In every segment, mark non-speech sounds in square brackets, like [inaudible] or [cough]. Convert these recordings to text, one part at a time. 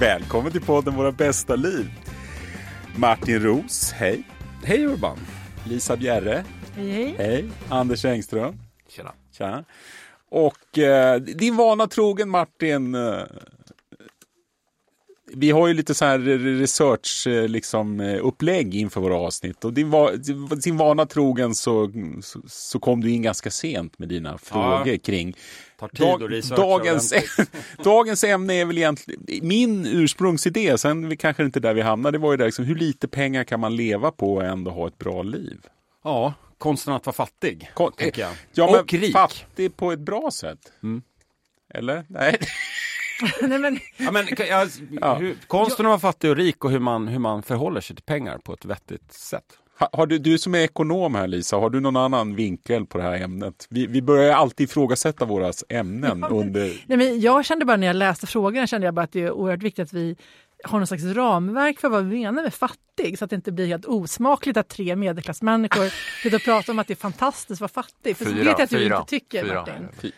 Välkommen till podden Våra bästa liv. Martin Ros, hej. Hej Urban. Lisa Bjerre, Hej, hej. hej. Anders Engström, Tjena. tja. Och eh, din vana trogen Martin, eh, vi har ju lite så här research eh, liksom, eh, upplägg inför våra avsnitt och din, va, sin vana trogen så, så, så kom du in ganska sent med dina frågor kring Tar tid Dag, dagens, [laughs] dagens ämne är väl egentligen min ursprungsidé, sen vi kanske inte där vi hamnade, det var ju där liksom, hur lite pengar kan man leva på och ändå ha ett bra liv? Ja, konsten att vara fattig. Kon-. Ja, men och rik. fattig på ett bra sätt. Mm. Eller? Nej. [laughs] [laughs] Nej, men, Ja, men, jag, Ja. hur, konsten att vara fattig och rik och hur man, hur man förhåller sig till pengar på ett vettigt sätt. Ha- Har du, du som är ekonom här Lisa, har du någon annan vinkel på det här ämnet? Vi, vi börjar ju alltid ifrågasätta våra ämnen under... nej, men jag kände bara när jag läste frågorna kände jag bara att det är oerhört viktigt att vi har någon slags ramverk för vad vi menar med fattig så att det inte blir helt osmakligt att tre medelklassmänniskor sitter och pratar om att det är fantastiskt att vara fattig. För så vet jag att du inte tycker Fyra. Martin.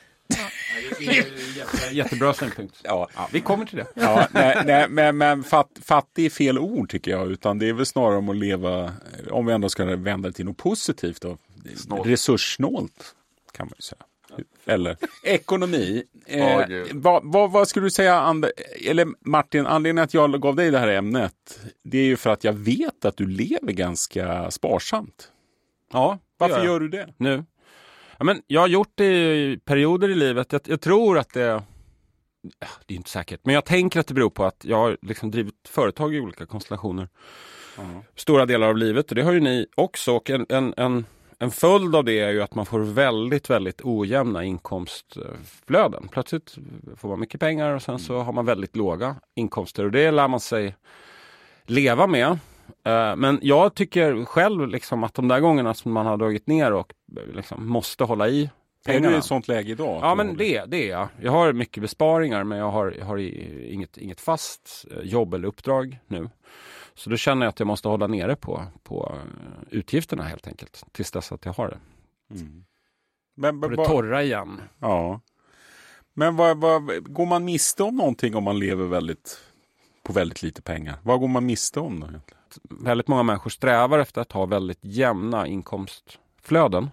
Jättebra synpunkt. Ja, Ja, vi kommer till det. ja nej, nej, men, men fatt, fattig är fel ord tycker jag, utan det är väl snarare om att leva, om vi ändå ska vända det till något positivt då, Snålt. resurssnålt kan man ju säga. Eller ekonomi. Eh, vad, vad, vad skulle du säga, And eller Martin, anledningen att jag gav dig det här ämnet, det är ju för att jag vet att du lever ganska sparsamt. Ja, Varför jag. gör du det? Nu? Ja, men jag har gjort det i perioder i livet. Jag, jag tror att det... Det är inte säkert, men jag tänker att det beror på att jag har liksom drivit företag i olika konstellationer. Stora delar av livet och det har ju ni också. Och en, en, en, en följd av det är ju att man får väldigt, väldigt ojämna inkomstflöden. Plötsligt får man mycket pengar och sen så har man väldigt låga inkomster och det lär man sig leva med. Eh, Men jag tycker själv liksom att de där gångerna som man har dragit ner och liksom måste hålla i Är pengarna. du i ett sånt läge idag? Ja men det, det är jag. Jag har mycket besparingar men jag har, jag har inget, inget fast eh, jobb eller uppdrag nu. Så då känner jag att jag måste hålla nere på, på eh, utgifterna helt enkelt. Tills dess att jag har det. Mm. Men, På det torra igen. Ja. Men vad, vad, går man miste om någonting om man lever väldigt, på väldigt lite pengar? Vad går man miste om då? egentligen? Väldigt många människor strävar efter att ha väldigt jämna inkomstflöden.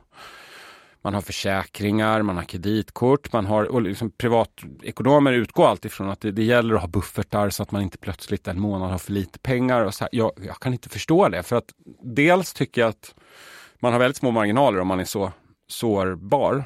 Man har försäkringar, man har kreditkort, man har och liksom privatekonomer utgår alltid från att det, det gäller att ha buffertar så att man inte plötsligt en månad har för lite pengar. Och så här. Jag, jag kan inte förstå det för att dels tycker jag att man har väldigt små marginaler om man är så sårbar.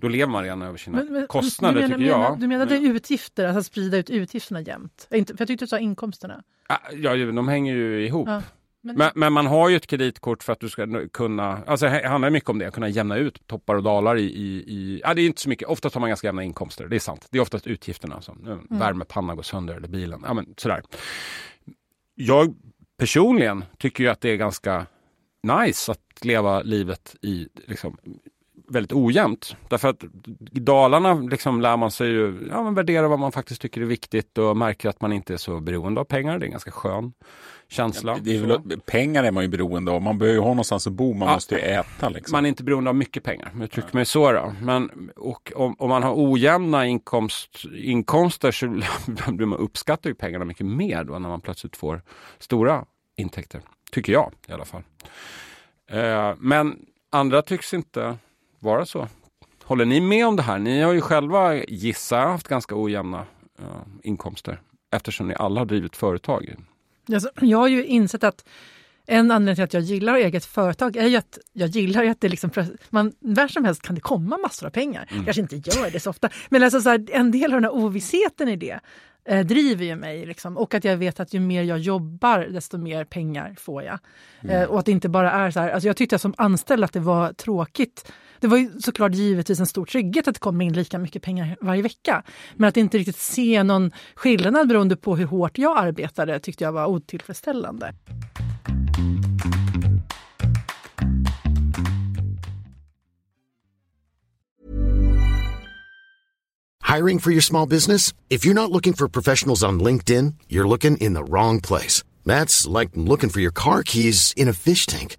Då lever man redan över sina Men- men- kostnader du menar, tycker jag. Menar, du menade utgifter, alltså att sprida ut utgifterna jämt? För jag tyckte du sa inkomsterna. Ah, Ja, ju- de hänger ju ihop. Ja. Men, Men, men man har ju ett kreditkort för att du ska kunna, alltså det handlar mycket om det, att kunna jämna ut toppar och dalar i, i, i ja det är inte så mycket, oftast har man ganska jämna inkomster, det är sant. Det är oftast utgifterna som, nu, värmepanna går sönder eller bilen, ja men sådär. Jag personligen tycker ju att det är ganska nice att leva livet i liksom väldigt ojämnt. Därför att i Dalarna liksom lär man sig ju ja, värdera vad man faktiskt tycker är viktigt och märker att man inte är så beroende av pengar. Det är en ganska skön känsla. Det är väl, pengar är man ju beroende av. Man behöver ju ha någonstans att bo. Man Ja. måste ju äta liksom. Man är inte beroende av mycket pengar, om jag uttrycker mig så. Då. Men, och om, om man har ojämna inkomst, inkomster så [laughs] man uppskattar ju pengarna mycket mer då när man plötsligt får stora intäkter. Tycker jag i alla fall. Eh, men andra tycks inte vara så. Håller ni med om det här? Ni har ju själva, gissar haft ganska ojämna eh, inkomster eftersom ni alla har drivit företag. Alltså, jag har ju insett att en anledning till att jag gillar eget företag är ju att jag gillar att det liksom, man, när som helst kan det komma massor av pengar. Kanske inte gör det så ofta, men alltså så här, en del av den här ovissheten i det eh, driver ju mig. Liksom. Och att jag vet att ju mer jag jobbar, desto mer pengar får jag. Eh, och att det inte bara är så här, alltså jag tyckte som anställd att det var tråkigt. Det var ju såklart givetvis en stor trygghet att det kom in lika mycket pengar varje vecka. Men att inte riktigt se någon skillnad beroende på hur hårt jag arbetade tyckte jag var otillfredsställande. Hiring for your small business? If you're not looking for professionals on LinkedIn, you're looking in the wrong place. That's like looking for your car keys in a fish tank.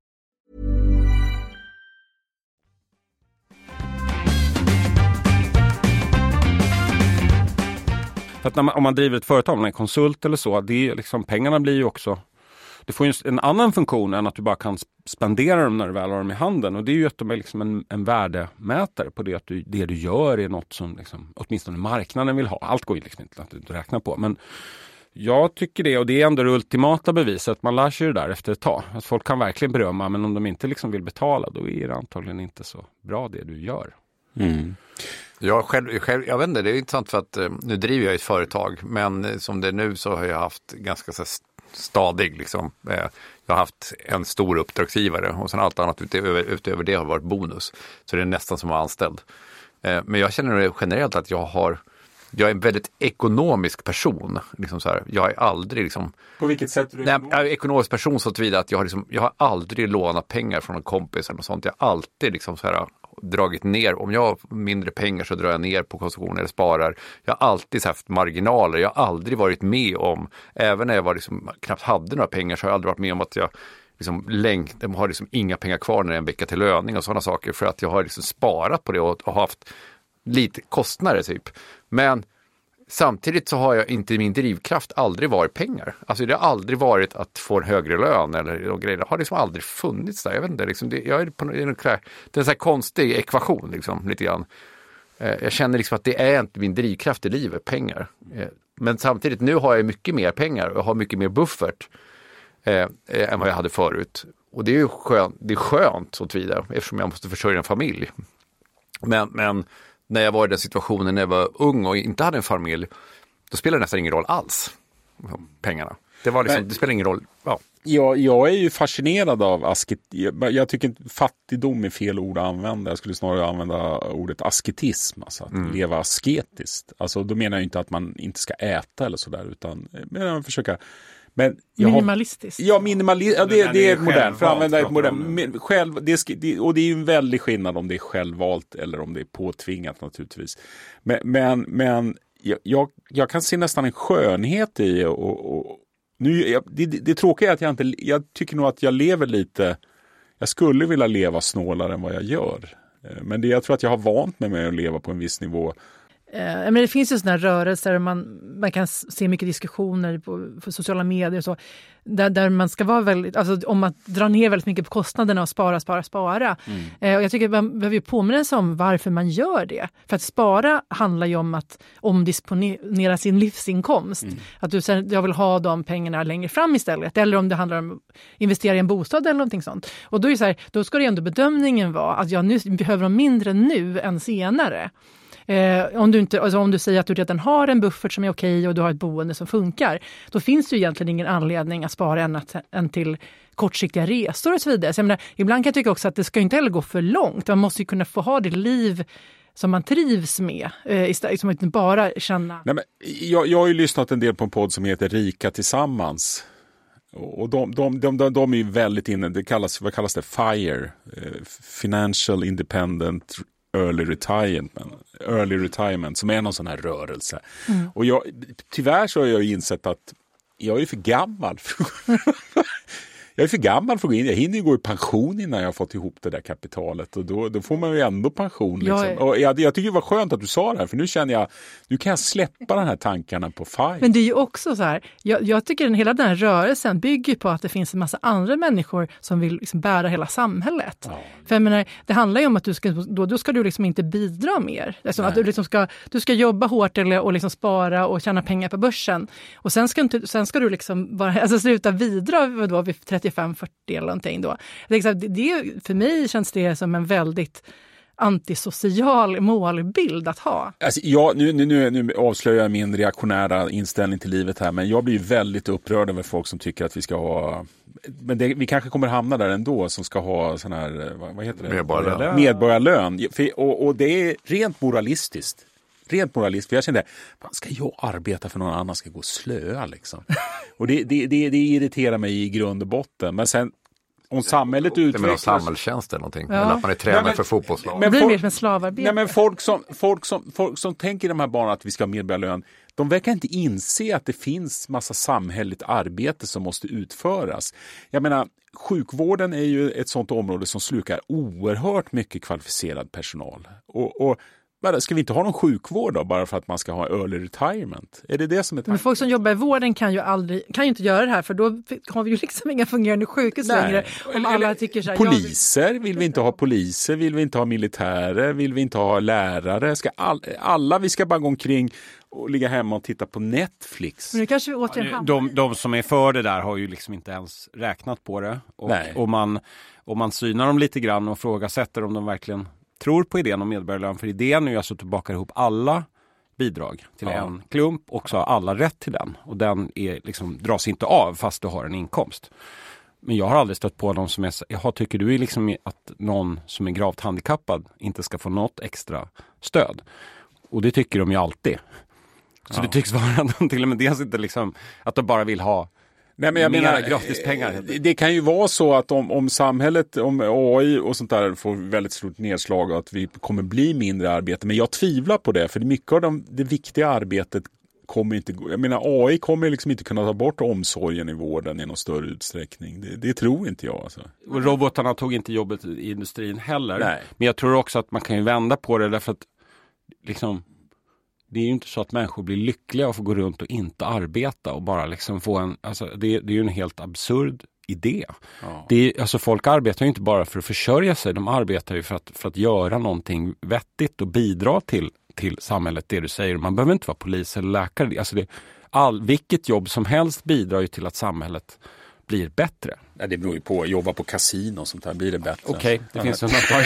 För att när man, om man driver ett företag, man är konsult eller så, det är liksom, pengarna blir ju också det får ju en annan funktion än att du bara kan spendera dem när du väl har dem i handen. Och det är ju att de är liksom en, en värdemätare på det att du, det du gör är något som liksom, åtminstone marknaden vill ha. Allt går ju liksom inte att räkna på. Men jag tycker det och det är ändå det ultimata beviset. Man lär sig det där efter ett tag. Att folk kan verkligen berömma men om de inte liksom vill betala då är det antagligen inte så bra det du gör. Mm. Jag, själv, själv, jag vet inte, det är intressant för att eh, nu driver jag ett företag men eh, som det är nu så har jag haft ganska så stadig. Liksom. Eh, jag har haft en stor uppdragsgivare och sen allt annat utöver, utöver det har varit bonus. Så det är nästan som att vara anställd. Men jag känner generellt att jag har jag är en väldigt ekonomisk person. Liksom så här. Jag är aldrig liksom... På vilket sätt är du ekonomisk? Jag är ekonomisk person så tillvida att jag har, liksom, jag har aldrig lånat pengar från en kompis eller något sånt. Jag har alltid liksom så här, dragit ner. Om jag har mindre pengar så drar jag ner på konsumtion eller sparar. Jag har alltid haft marginaler. Jag har aldrig varit med om, även när jag var liksom, knappt hade några pengar så har jag aldrig varit med om att jag liksom länk, de har liksom inga pengar kvar när det är en vecka till löning och sådana saker för att jag har liksom sparat på det och, och haft lite kostnader typ. Men Samtidigt så har jag inte min drivkraft aldrig varit pengar. Alltså det har aldrig varit att få en högre lön eller de. Det har liksom aldrig funnits där. Jag vet inte, liksom, det, jag är på, det är en, det är en sån här konstig ekvation liksom, lite grann. Eh, jag känner liksom att det är inte min drivkraft i livet, pengar. Eh, men samtidigt, nu har jag mycket mer pengar och har mycket mer buffert eh, eh, än vad jag hade förut. Och det är ju skönt, det är skönt så vidare eftersom jag måste försörja en familj. Men, men när jag var i den situationen när jag var ung och inte hade en familj, då spelade det nästan ingen roll alls, pengarna. Det, var liksom, det spelar ingen roll. Ja. Jag, jag är ju fascinerad av asket. Jag, jag tycker inte fattigdom är fel ord att använda. Jag skulle snarare använda ordet asketism, alltså att mm. leva asketiskt. Alltså då menar jag inte att man inte ska äta eller sådär, utan men försöka men Minimalistiskt. Har, ja, minimalistiskt. Ja, det, det är modernt. För att använda ett modernt. Själv, det, det, och det är ju en väldig skillnad om det är självvalt eller om det är påtvingat naturligtvis. Men, men, men jag, jag kan se nästan en skönhet i och, och nu, jag, det, det tråkiga är att jag inte, jag tycker nog att jag lever lite, jag skulle vilja leva snålare än vad jag gör. Eh, men det, jag tror att jag har vant mig med att leva på en viss nivå. Eh, men det finns ju sådana rörelser, man, man kan se mycket diskussioner på, på sociala medier och så, där, där man ska vara väldigt, alltså om att dra ner väldigt mycket på kostnaderna och spara, spara, spara. Mm. Eh, och jag tycker man behöver påminna sig om varför man gör det. För att spara handlar ju om att omdisponera sin livsinkomst. Mm. Att du säger, jag vill ha de pengarna längre fram istället. Eller om det handlar om att investera i en bostad eller någonting sånt. Och då, är så här, då ska det ändå bedömningen vara att jag nu behöver de mindre nu än senare. Eh, om, du inte, alltså om du säger att du redan har en buffert som är okej och du har ett boende som funkar, då finns det ju egentligen ingen anledning att spara annat än till kortsiktiga resor och så vidare. Så jag menar, ibland kan jag tycka också att det ska inte heller gå för långt. Man måste ju kunna få ha det liv som man trivs med, eh, istället som inte bara känna... Nej, men jag, jag har ju lyssnat en del på en podd som heter Rika Tillsammans. Och de, de, de, de, de är väldigt inne, det kallas, vad kallas det, FIRE, eh, Financial Independent early retirement, early retirement som är någon sån här rörelse. Mm. Och jag, tyvärr så har jag insett att jag är för gammal. [laughs] jag är för gammal för att gå in. Jag hinner ju gå i pension innan jag har fått ihop det där kapitalet och då, då får man ju ändå pension. Liksom. Jag, och jag, jag tycker det var skönt att du sa det här för nu känner jag, nu kan jag släppa de här tankarna på FIRE. Men det är ju också så här, jag, jag tycker att hela den här rörelsen bygger på att det finns en massa andra människor som vill liksom bära hela samhället. Ja. För jag menar, det handlar ju om att du ska, då, då ska du liksom inte bidra mer. Alltså att du, liksom ska, du ska jobba hårt eller, och liksom spara och tjäna pengar på börsen. Och sen ska, inte, sen ska du liksom bara, [laughs] alltså sluta bidra då, vid 35-40 eller någonting. Då. Det, det, för mig känns det som en väldigt antisocial målbild att ha. Alltså, ja, nu, nu, nu avslöjar jag min reaktionära inställning till livet här, men jag blir väldigt upprörd över folk som tycker att vi ska ha men det, vi kanske kommer hamna där ändå som ska ha sån här, vad, vad heter det? Medborgarlön. Medborgarlön. Och, och det är rent moralistiskt rent moralistiskt. För jag kände, ska jag arbeta för någon annan ska gå och slöa liksom? [laughs] och det, det, det, det irriterar mig i grund och botten. Men sen om samhället utvecklas... Med samhällstjänst eller någonting. Ja. Eller att man är tränare men, för fotbollslag. Men, det blir mer som slavarbete. Nej, men folk som, folk, som, folk som tänker i de här banorna att vi ska ha medborgarlön, de verkar inte inse att det finns massa samhälleligt arbete som måste utföras. Jag menar, sjukvården är ju ett sådant område som slukar oerhört mycket kvalificerad personal. Och, och Ska vi inte ha någon sjukvård då, bara för att man ska ha early retirement? Är det det som är Men folk som jobbar i vården kan ju, aldrig, kan ju inte göra det här för då har vi ju liksom inga fungerande sjukhus Nej. längre. Om alla tycker så här, poliser, vill vi inte ha poliser? Vill vi inte ha militärer? Vill vi inte ha lärare? Ska all, alla, vi ska bara gå omkring och ligga hemma och titta på Netflix. Men nu kanske vi återigen ja, de, de som är för det där har ju liksom inte ens räknat på det. Och, Nej. och man, och man synar dem lite grann och frågasätter om de verkligen tror på idén om medborgarlön. För idén är ju alltså att du bakar ihop alla bidrag till ja. en klump och så har alla rätt till den. Och den är, liksom, dras inte av fast du har en inkomst. Men jag har aldrig stött på någon som är, jaha tycker du liksom att någon som är gravt handikappad inte ska få något extra stöd? Och det tycker de ju alltid. Så ja. det tycks vara [laughs] att de till och med dels inte liksom, att de bara vill ha Nej, men jag Mera menar, gratispengar. Det, det kan ju vara så att om, om samhället, om AI och sånt där får väldigt stort nedslag och att vi kommer bli mindre arbete. Men jag tvivlar på det, för mycket av de, det viktiga arbetet kommer inte, jag menar AI kommer liksom inte kunna ta bort omsorgen i vården i någon större utsträckning. Det, det tror inte jag. Alltså. robotarna tog inte jobbet i industrin heller. Nej. Men jag tror också att man kan ju vända på det därför att liksom det är ju inte så att människor blir lyckliga och får gå runt och inte arbeta och bara liksom få en, alltså det, det är ju en helt absurd idé. Ja. Det är, alltså folk arbetar ju inte bara för att försörja sig, de arbetar ju för att, för att göra någonting vettigt och bidra till, till samhället, det du säger. Man behöver inte vara polis eller läkare. Alltså det, all, vilket jobb som helst bidrar ju till att samhället blir bättre. Ja, det beror ju på. Jobba på kasino och sånt där, blir det bättre? Okej, okay, det finns undantag.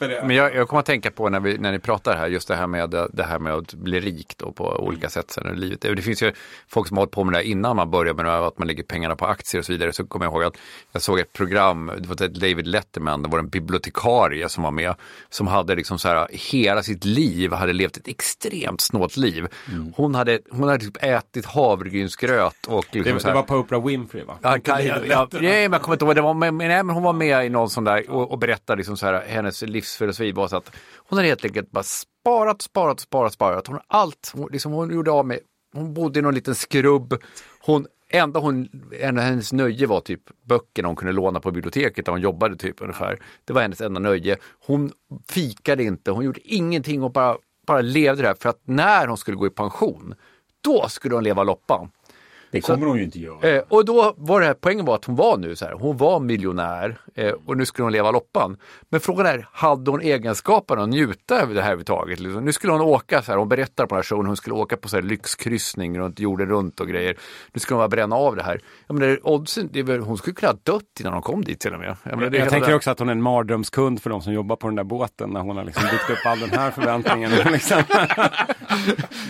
men, men, jag, jag kommer att tänka på när, vi, när ni pratar här, just det här med, det här med att bli rik då på olika sätt sen i livet. Det finns ju folk som har hållit på med det innan man börjar med det, att man lägger pengarna på aktier och så vidare. Så kommer jag ihåg att jag såg ett program, det var David Letterman, det var en bibliotekarie som var med, som hade liksom så här, hela sitt liv hade levt ett extremt snålt liv. Mm. Hon hade, hon hade typ ätit havregrynsgröt och liksom det, det var på Oprah Winfrey va? Ja, ja, ja, nej, men jag kommer inte ihåg, det var, men, men, hon var med i någon sån där och, och berättade liksom så här, hennes livsfilosofi var så att hon hade helt enkelt bara sparat, sparat, sparat, sparat. Hon allt, hon, liksom, hon gjorde av med, hon bodde i någon liten skrubb. Hon, enda hon, enda hennes nöje var typ böckerna hon kunde låna på biblioteket där hon jobbade typ ungefär. Det var hennes enda nöje. Hon fikade inte, hon gjorde ingenting och bara, bara levde där för att när hon skulle gå i pension, då skulle hon leva loppan. Det kommer så, hon ju inte göra. Eh, och då var det här, poängen var att hon var nu så här, hon var miljonär eh, och nu skulle hon leva loppan. Men frågan är, hade hon egenskaperna att njuta av det här överhuvudtaget? Liksom? Nu skulle hon åka, så här, hon berättar på den här showen, hon skulle åka på så här lyxkryssning runt jorden runt och grejer. Nu skulle hon bara bränna av det här. Jag menar, oddsen, det väl, hon skulle kunna ha dött innan hon kom dit till och med. Jag, menar, jag tänker där. också att hon är en mardrömskund för de som jobbar på den där båten när hon har liksom byggt upp all den här förväntningen. [laughs] liksom.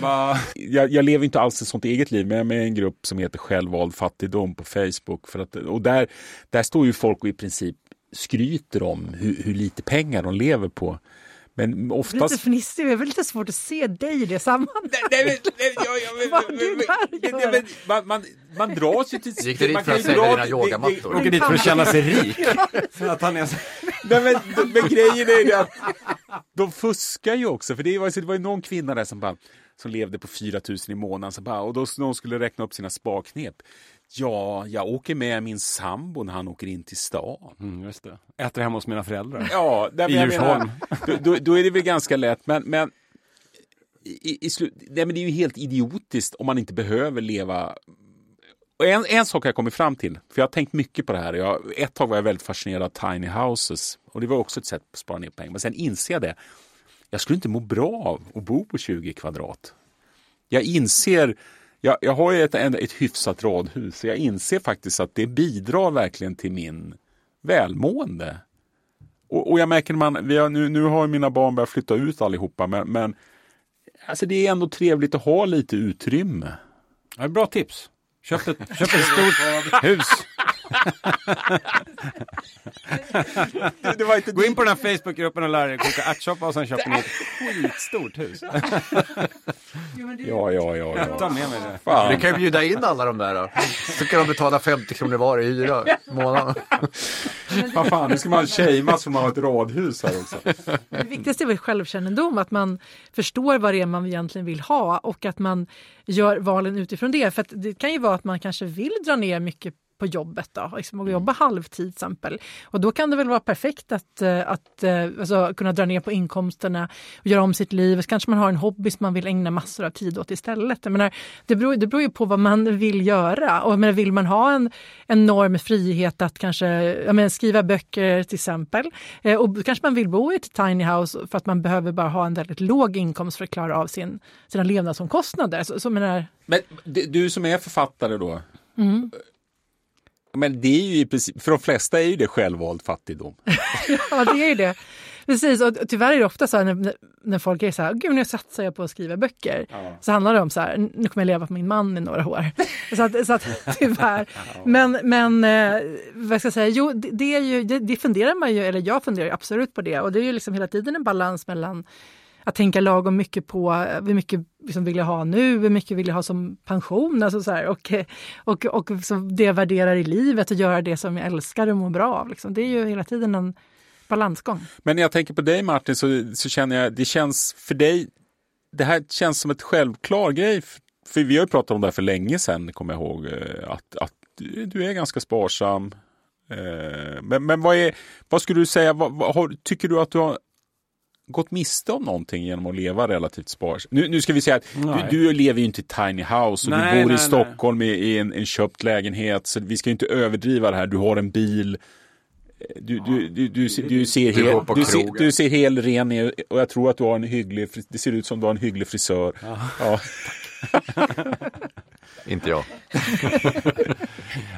[laughs] jag, jag lever inte alls ett sånt eget liv, men jag är med i en grupp som heter Självvald fattigdom på Facebook. För att, och där, där står ju folk och i princip skryter om hur, hur lite pengar de lever på. Men oftast... Lite fnissig, det är väl lite svårt att se dig i det sammanhanget. man, man, man dras ju till... Gick du dit för att sälja dina yogamattor? Åker dit för att känna sig rik. för att han är så... Nej, men, men grejen är ju att de fuskar ju också. För det var, det var ju någon kvinna där som bara som levde på 4 000 i månaden. Så bara, och då någon skulle räkna upp sina sparknep. Ja, jag åker med min sambo när han åker in till stan. Mm, just det. Äter hemma hos mina föräldrar. Ja, där I Djursholm. Då, då, då, är det väl ganska lätt, men, men, i, i slut, nej, men det är ju helt idiotiskt om man inte behöver leva och en, en sak har jag kommit fram till, för jag har tänkt mycket på det här. Jag, ett tag var jag väldigt fascinerad av tiny houses och det var också ett sätt att spara ner pengar. Men sen inser jag det, jag skulle inte må bra av att bo på 20 kvadrat. Jag inser jag, jag har ju ett, ett hyfsat radhus, jag inser faktiskt att det bidrar verkligen till min välmående. Och, och jag märker man, vi har, nu, nu har mina barn börjat flytta ut allihopa, men, men alltså det är ändå trevligt att ha lite utrymme. Ja, bra tips. Köp ett, köp ett stort hus det var inte Gå in på den här Facebookgruppen och lär dig koka ärtsoppa och sen köper ni ett skitstort hus. ja, ja, ja. Jag ja. tar med mig det. Fan. Vi kan ju bjuda in alla de där då. Så kan de betala 50 kronor var i hyra månaden. Vad fan, nu ska man shameas för man har ett radhus här också. Det viktigaste är väl självkännedom, att man förstår vad det är man egentligen vill ha och att man gör valen utifrån det. För det kan ju vara att man kanske vill dra ner mycket på jobbet då, liksom och jobba halvtid till exempel. Och då kan det väl vara perfekt att, eh, att eh, alltså, kunna dra ner på inkomsterna och göra om sitt liv. Så kanske man har en hobby som man vill ägna massor av tid åt istället. Jag menar, det, beror, det beror ju på vad man vill göra. Och menar, vill man ha en enorm frihet att kanske menar, skriva böcker till exempel eh, och då kanske man vill bo i ett tiny house för att man behöver bara ha en väldigt låg inkomst för att klara av sin, sina levnadsomkostnader. Så, så menar, Men du som är författare då, mm. Men det är ju i princip, för de flesta är ju det självvald fattigdom. [laughs] ja, det är ju det. Precis, och tyvärr är det ofta så här när, när folk är så här, gud nu satsar jag på att skriva böcker. Ja. Så handlar det om så här, nu kommer jag leva på min man i några år. så att, så att [laughs] tyvärr. Ja. Men, men eh, vad ska jag säga, jo det, det är ju, det, det, funderar man ju, eller jag funderar absolut på det. Och det är ju liksom hela tiden en balans mellan att tänka lagom mycket på eh, hur mycket liksom vill jag ha nu, hur mycket vill jag ha som pension alltså så här, och, eh, och, och så det jag värderar i livet och göra det som jag älskar och mår bra av. Liksom. Det är ju hela tiden en balansgång. Men när jag tänker på dig Martin så, så känner jag, det känns för dig, det här känns som ett självklar grej. För vi har ju pratat om det här för länge sedan, kommer jag ihåg, eh, att, att du är ganska sparsam. Men, men vad, är, vad skulle du säga, vad, vad tycker du att du har gått miste om någonting genom att leva relativt sparsamt? Nu, nu ska vi säga att du, du, lever ju inte i tiny house och nej, du bor nej, i Stockholm i, i en, en köpt lägenhet. Så vi ska inte överdriva det här. Du har en bil. Du, du, du, du, du, ser, hel, du, ser, du ser hel ren ut och jag tror att du har en hygglig, det ser ut som du har en hygglig frisör. Ja. [laughs] [laughs] Inte jag. [laughs]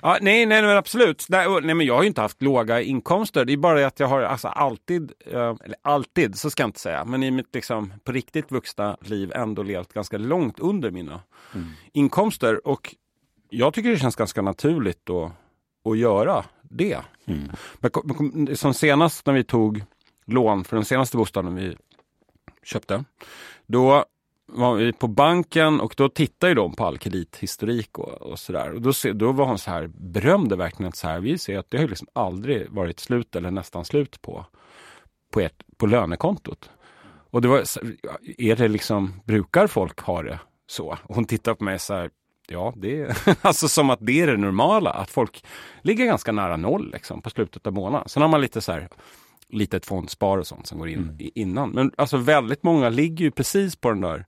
ja, nej, nej, men absolut. Nej, nej, men jag har ju inte haft låga inkomster. Det är bara att jag har alltså alltid, eh, eller alltid, så ska jag inte säga, men i mitt liksom, på riktigt vuxna liv ändå levt ganska långt under mina mm. inkomster. Och jag tycker det känns ganska naturligt att, att göra det. Mm. Men, som senast när vi tog lån för den senaste bostaden vi köpte, då var vi på banken och då tittar ju de på all kredithistorik och, och sådär. Och då, då var hon så här, berömde verkligen att så här, vi ser att det har liksom aldrig varit slut eller nästan slut på, på, ert, på lönekontot. Och det var, är det liksom, brukar folk ha det så? Och hon tittar på mig så här, ja, det är [laughs] alltså som att det är det normala, att folk ligger ganska nära noll liksom på slutet av månaden. Sen har man lite så här litet fondspar och sånt som går in mm. innan. Men alltså väldigt många ligger ju precis på den där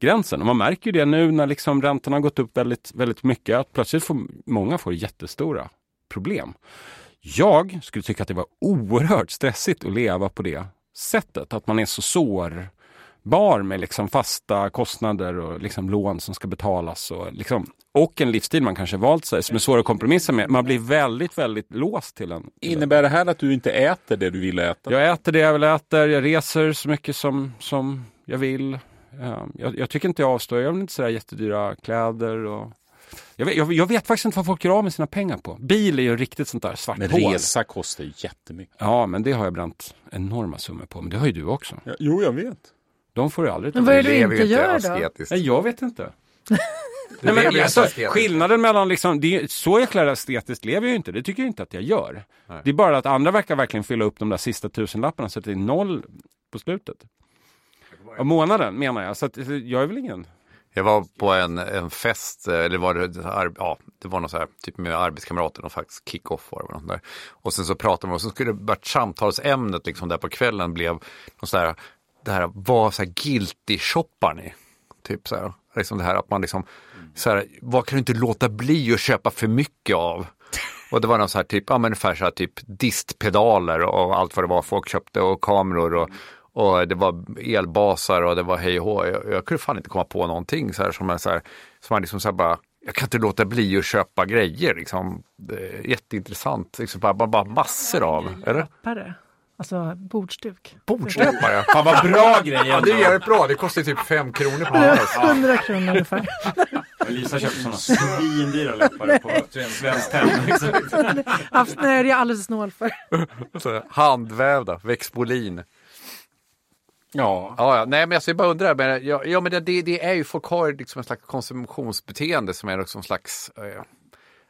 gränsen. Och man märker ju det nu när liksom räntorna har gått upp väldigt, väldigt mycket. Att plötsligt får många får jättestora problem. Jag skulle tycka att det var oerhört stressigt att leva på det sättet. Att man är så sår bar med liksom fasta kostnader och liksom lån som ska betalas. Och, liksom, och en livsstil man kanske valt sig som är svår att kompromissa med. Man blir väldigt, väldigt låst till en. Till Innebär det här att du inte äter det du vill äta? Jag äter det jag vill äta. Jag reser så mycket som, som jag vill. Jag, jag tycker inte jag avstår. Jag vill inte sådär jättedyra kläder. Och... Jag vet, jag, jag vet, faktiskt inte vad folk gör av med sina pengar på. Bil är ju riktigt sånt där svart Men resa kostar ju jättemycket. Ja, men det har jag bränt enorma summor på. Men det har ju du också. Ja, jo, jag vet. De får ju aldrig Men vad är det du inte gör då? Nej, jag vet inte. [laughs] Nej, men, alltså, skillnaden mellan liksom, det, så jäkla estetiskt lever jag ju inte. Det tycker jag inte att jag gör. Nej. Det är bara att andra verkar verkligen fylla upp de där sista tusenlapparna så att det är noll på slutet. Av månaden menar jag. Så att, jag är väl ingen Jag var på en, en fest, eller var det, ja, det var något så här, typ med arbetskamrater, någon faktiskt kick-off var det. Något där. Och sen så pratade man och så skulle det varit samtalsämnet liksom där på kvällen blev något så här, det här, vad så här guilty-shoppar ni? Typ så här, liksom det här att man liksom, så här, vad kan du inte låta bli att köpa för mycket av? Och det var någon så här typ, ja men ungefär så här typ distpedaler och allt vad det var folk köpte och kameror och, och det var elbasar och det var hej och. Jag, jag kunde fan inte komma på någonting så här som, så här, som man liksom så här bara, jag kan inte låta bli att köpa grejer liksom. jätteintressant, liksom bara, bara massor av, eller? Alltså bordsduk. Bordsduk ja. Fan vad bra grejer. Ja, det är jävligt bra. Det kostar typ fem kronor på ja, 100 kronor ungefär. Lisa köpte sådana svindyra läppar på Svenskt Tenn. [laughs] Nej, det är jag alldeles snål för. Handvävda, Vexbolin. Ja. ja, ja. Nej, men alltså, jag bara undrar, men, ja, ja, men det, det, är ju, folk har liksom en slags konsumtionsbeteende som är liksom en slags, eh,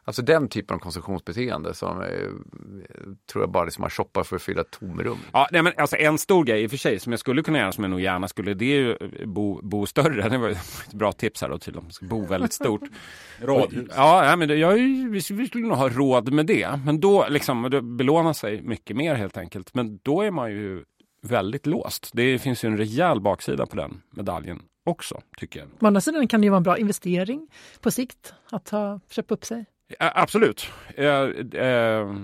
alltså den typen av konsumtionsbeteende som eh, tror jag bara liksom man shoppar för att fylla tomrum. Ja, nej, men alltså en stor grej i och för sig som jag skulle kunna göra som jag nog gärna skulle, det är ju bo, bo större. [laughs] Det var ett bra tips här då till dem, bo väldigt stort. [laughs] Radhus. Ja, ja, men jag, vi skulle nog ha råd med det. Men då liksom, det belåna sig mycket mer helt enkelt. Men då är man ju väldigt låst. Det finns ju en rejäl baksida på den medaljen också, tycker jag. Å andra sidan kan det ju vara en bra investering på sikt att ha, köpa upp sig. Ja, absolut. Eh, eh,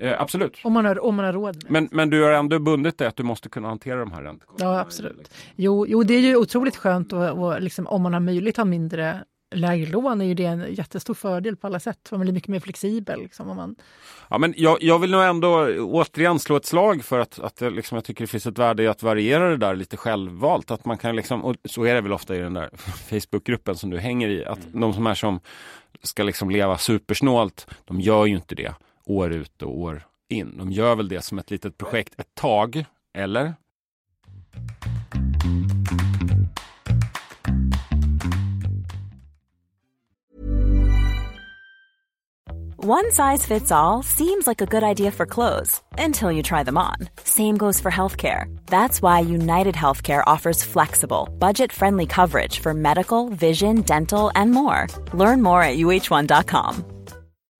eh, absolut. Om man har, om man har råd. Men, men du har ändå bundit dig att du måste kunna hantera de här räntekostnaderna? Ja, absolut. Jo, jo, det är ju otroligt skönt och, och liksom, om man har möjlighet att ha mindre lägre lån är ju det en jättestor fördel på alla sätt. Man blir mycket mer flexibel. Liksom, om man... ja, men jag, jag vill nog ändå återigen slå ett slag för att, att jag, liksom, jag tycker det finns ett värde i att variera det där lite självvalt. Att man kan liksom, och så är det väl ofta i den där [laughs] Facebookgruppen som du hänger i. Att mm. de som är som ska liksom leva supersnålt, de gör ju inte det år ut och år in. De gör väl det som ett litet projekt ett tag, eller? One size fits all seems like a good idea for clothes until you try them on. Same goes for healthcare. That's why United Healthcare offers flexible, budget friendly coverage for medical, vision, dental, and more. Learn more at uh1.com.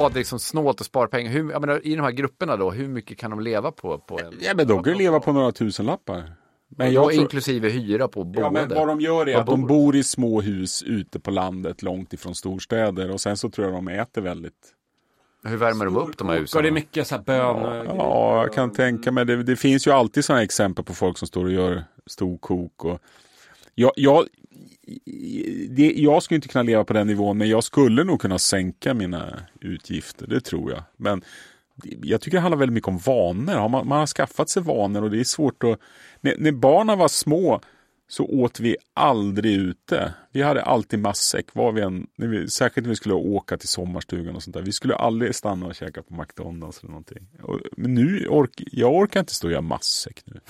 Vad liksom snålt att spara pengar? Hur, jag menar, I de här grupperna då, hur mycket kan de leva på? på en, ja, men de kan leva på några tusenlappar. Men jag tror... Inklusive hyra på boende. Ja, men vad de gör är att de bor i små hus ute på landet långt ifrån storstäder och sen så tror jag de äter väldigt hur värmer de upp de här husen? Det är mycket så här bönor. Ja, ja, jag kan tänka mig det. Det finns ju alltid sådana exempel på folk som står och gör storkok. Och jag, jag, det, jag skulle inte kunna leva på den nivån, men jag skulle nog kunna sänka mina utgifter. Det tror jag. Men jag tycker det handlar väldigt mycket om vanor. Man, man har skaffat sig vanor och det är svårt att... När, när barnen var små så åt vi aldrig ute. Vi hade alltid matsäck, var vi än, när vi, särskilt när vi skulle åka till sommarstugan och sånt där. Vi skulle aldrig stanna och käka på McDonalds eller någonting. Och, men nu ork, jag orkar inte stå och göra matsäck nu.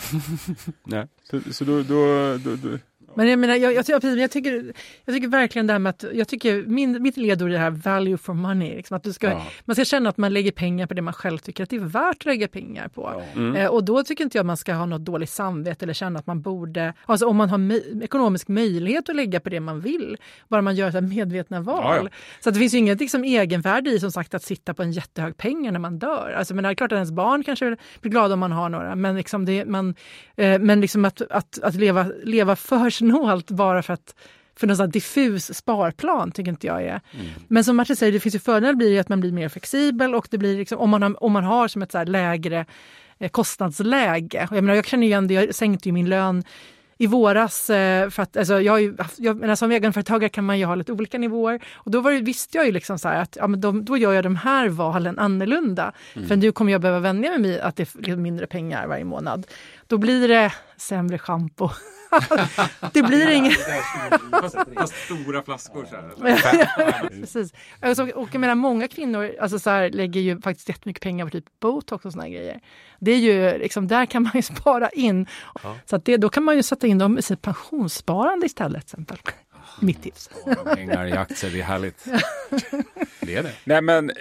Nej. [laughs] Så, så då, då, då, då Men jag menar, jag, jag, jag, jag, tycker, jag tycker verkligen det här med att, jag tycker min, mitt ledord är det här value for money. Liksom, att du ska, ja. Man ska känna att man lägger pengar på det man själv tycker att det är värt att lägga pengar på. Ja. Mm. Eh, och då tycker inte jag att man ska ha något dåligt samvete eller känna att man borde, alltså om man har mö, ekonomisk möjlighet att lägga på det man vill, bara man gör så medvetna val. Ja, så att det finns ju inget liksom, egenvärde i som sagt att sitta på en jättehög pengar när man dör. Alltså, men det är klart att ens barn kanske blir glada om man har några, men, liksom det, man, eh, men liksom att, att, att leva, leva för snålt bara för att för någon sån diffus sparplan tycker inte jag är. Mm. Men som Martin säger, det finns ju fördelar blir att man blir mer flexibel och det blir liksom, om, man har, om man har som ett så lägre eh, kostnadsläge. Jag, menar, jag känner igen det, jag sänkte ju min lön i våras, eh, för att alltså, jag, jag menar, som egenföretagare kan man ju ha lite olika nivåer. Och då var det, visste jag ju liksom så att ja, men då, då gör jag de här valen annorlunda. Mm. För nu kommer jag behöva vänja mig vid att det är mindre pengar varje månad. Då blir det sämre schampo. [laughs] det blir inget... fast, stora flaskor. Så här, [laughs] Precis. Alltså, och jag menar, många kvinnor alltså, så här, lägger ju faktiskt jättemycket pengar på typ botox och såna grejer. Det är ju, liksom, där kan man ju [laughs] spara in. Ja. Så att det, då kan man ju sätta in dem i sitt pensionssparande istället. Till exempel. Mitt tips. Pengar i aktier, det är härligt. det är det. Nej men, eh,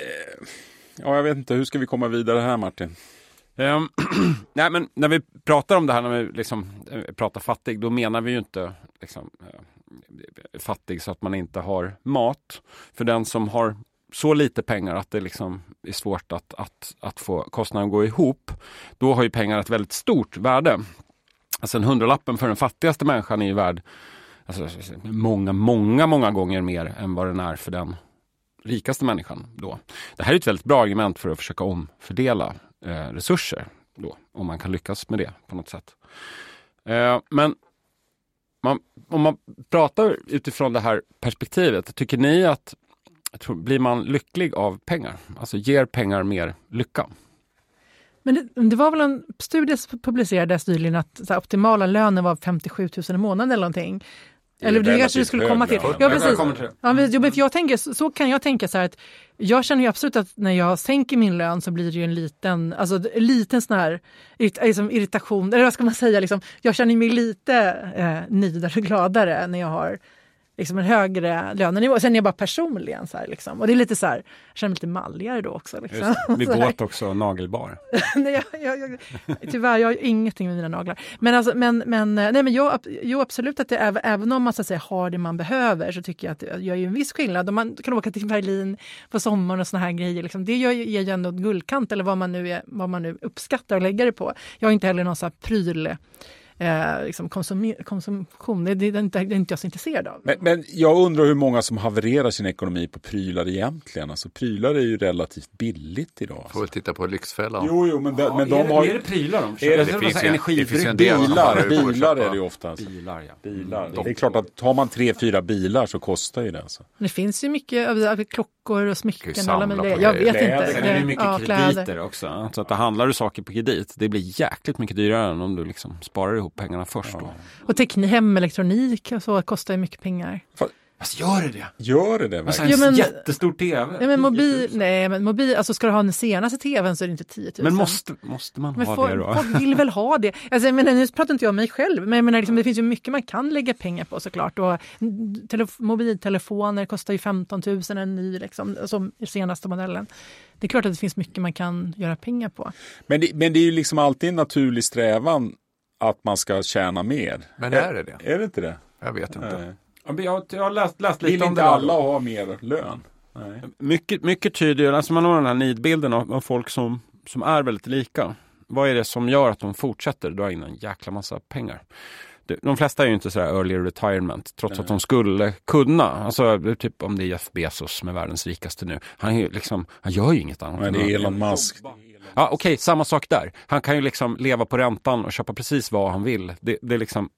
ja, jag vet inte, hur ska vi komma vidare här Martin? Um, [clears throat] nej, men när vi pratar om det här, när vi liksom, eh, pratar fattig, då menar vi ju inte liksom, eh, fattig så att man inte har mat. För den som har så lite pengar att det liksom är svårt att, att, att få kostnaden att gå ihop, då har ju pengar ett väldigt stort värde. Alltså en hundralappen för den fattigaste människan är ju värd alltså, många, många, många gånger mer än vad den är för den rikaste människan. Då. Det här är ett väldigt bra argument för att försöka omfördela eh, resurser då, om man kan lyckas med det på något sätt. Eh, men man, om man pratar utifrån det här perspektivet, tycker ni att tror, blir man lycklig av pengar? Alltså ger pengar mer lycka? Men det, det var väl en studie som publicerades nyligen att så här, optimala lönen var 57 000 i månaden eller någonting. Eller det kanske du skulle komma till. Ja, precis. Ja, men, för jag tänker, så kan jag tänka så här att jag känner ju absolut att när jag sänker min lön så blir det ju en liten, alltså en liten sån här liksom irritation, eller vad ska man säga, liksom, jag känner mig lite eh, nöjdare och gladare när jag har liksom en högre lönenivå. Sen är jag bara personligen så här, liksom. Och det är lite så här, jag känner mig lite malligare då också. Liksom. Vid båt [laughs] också, nagelbar. [laughs] nej, jag, jag, jag, tyvärr, jag har ingenting med mina naglar. Men, alltså, men, men, nej, men jag, jo, absolut att det är, även om man så att säga, har det man behöver så tycker jag att det gör ju en viss skillnad. Om man kan åka till Berlin på sommaren och såna här grejer, liksom, det gör, ger ju ändå en guldkant eller vad man, nu är, vad man nu uppskattar att lägga det på. Jag har inte heller någon så här pryl eh, liksom konsum konsumtion. Det, det, det, det, är inte jag så intresserad av. Men, men, jag undrar hur många som havererar sin ekonomi på prylar egentligen. Alltså prylar är ju relativt billigt idag. Får väl titta på Lyxfällan. Jo, jo, men, ja, men de är har... Är det prylar de köper? Det, det, finns energidryck. Bilar, bilar är det ju oftast. Bilar, ja. Bilar. Mm. Det är klart att tar man tre, fyra bilar så kostar ju det. Alltså. Det finns ju mycket av klockor och smycken alla möjliga. Jag vet kläder. inte. Det är mycket ja, krediter kläder. också. Så att handlar du saker på kredit, det blir jäkligt mycket dyrare än om du liksom sparar ihop pengarna först. Då. Och teknik, hemelektronik och så kostar ju mycket pengar. Fast gör det det? Gör det det verkligen? Ja, men, jättestor tv? Ja, men mobil, nej, men mobil, alltså ska du ha den senaste tvn så är det inte 10 000. Men måste, måste man men ha folk, det då? Folk vill väl ha det. Alltså, jag menar, nu pratar inte jag om mig själv, men jag menar, liksom, det finns ju mycket man kan lägga pengar på såklart. Och mobiltelefoner kostar ju 15 000 en ny, liksom, som senaste modellen. Det är klart att det finns mycket man kan göra pengar på. Men det, men det är ju liksom alltid en naturlig strävan att man ska tjäna mer. Men är det det? Är det inte det? Jag vet inte. Nej. Jag, jag har läst, läst lite Vill om inte det. alla ha mer lön? Nej. Mycket, mycket tyder ju, alltså man har den här nidbilden av, av folk som, som är väldigt lika. Vad är det som gör att de fortsätter dra in en jäkla massa pengar? De flesta är ju inte så early retirement trots Nej. att de skulle kunna. Alltså typ om det är Jeff Bezos som är världens rikaste nu. Han, är liksom, han gör ju inget annat. Men det är Elon Musk. Ja, Okej, okay, samma sak där. Han kan ju liksom leva på räntan och köpa precis vad han vill. Det, det är liksom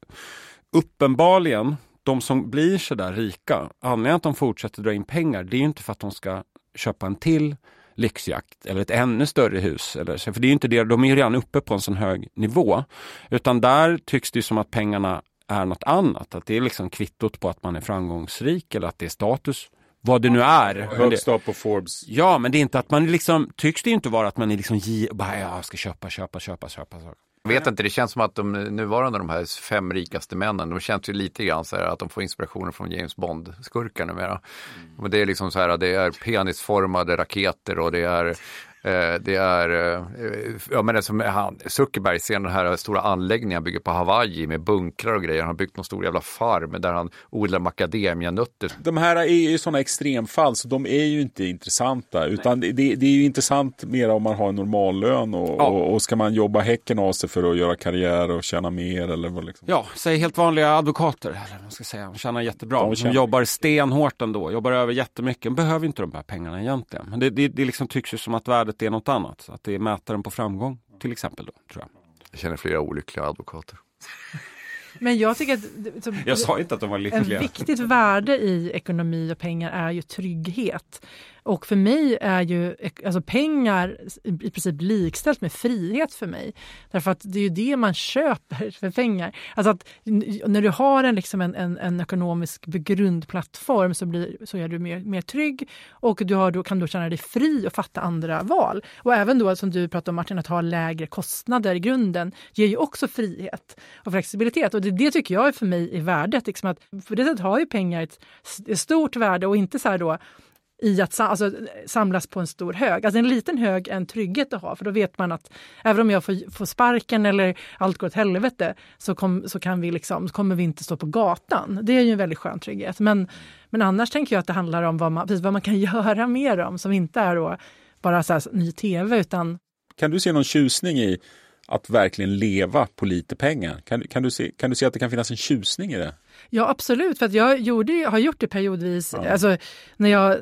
uppenbarligen de som blir så där rika, anledningen att de fortsätter dra in pengar, det är ju inte för att de ska köpa en till lyxjakt eller ett ännu större hus. Eller, för det är inte det, de är ju redan uppe på en sån hög nivå. Utan där tycks det som att pengarna är något annat. Att det är liksom kvittot på att man är framgångsrik eller att det är status vad det nu är. Högst upp på Forbes. Ja, men det är inte att man liksom, tycks det inte vara att man är liksom, bara, ja, ska köpa, köpa, köpa, köpa. Jag vet inte, det känns som att de nuvarande de här fem rikaste männen, de känns ju lite grann så här att de får inspirationer från James Bond-skurkar numera. Mm. det är liksom så här, det är penisformade raketer och det är det är, eh, ja men det som han, Zuckerberg ser den här stora anläggningen han bygger på Hawaii med bunkrar och grejer. Han har byggt någon stor jävla farm där han odlar macadamianötter. De här är ju sådana extremfall så de är ju inte intressanta utan det, det, är ju intressant mer om man har en normallön och, ja. och, och, ska man jobba häcken av sig för att göra karriär och tjäna mer eller vad liksom. Ja, säg helt vanliga advokater, eller vad ska jag säga, de tjänar jättebra. De, tjänar... de jobbar stenhårt ändå, jobbar över jättemycket, de behöver inte de här pengarna egentligen. Men det, det, det liksom tycks ju som att värdet värdet är något annat. Att det är mätaren på framgång till exempel. Då, tror jag. jag känner flera olyckliga advokater. Men jag tycker att så, jag sa inte att de var lyckliga. En viktigt värde i ekonomi och pengar är ju trygghet. Och för mig är ju alltså pengar i princip likställt med frihet för mig. Därför att det är ju det man köper för pengar. Alltså att när du har en, liksom en, en, en ekonomisk grundplattform så, blir, så är du mer, mer trygg och du har då, kan då känna dig fri och fatta andra val. Och även då som du pratade om Martin, att ha lägre kostnader i grunden ger ju också frihet och flexibilitet. Och det, det tycker jag är för mig är värdet. Liksom att, för det sättet har ju pengar ett, ett stort värde och inte så här då i att alltså, samlas på en stor hög. Alltså en liten hög är en trygghet att ha för då vet man att även om jag får, får sparken eller allt går åt helvete så, kom, så, kan vi liksom, kommer vi inte stå på gatan. Det är ju en väldigt skön trygghet. Men, men annars tänker jag att det handlar om vad man, vad man kan [laughs] göra med dem, som inte är då bara så här, ny tv utan... Kan du se någon tjusning i att verkligen leva på lite pengar? Kan, kan, du se, kan du se att det kan finnas en tjusning i det? Ja absolut, för jag gjorde, har gjort det periodvis. Ja. Alltså, när jag,